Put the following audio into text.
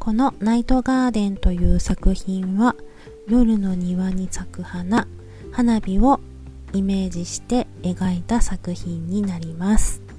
このナイトガーデンという作品は夜の庭に咲く花花火をイメージして描いた作品になります。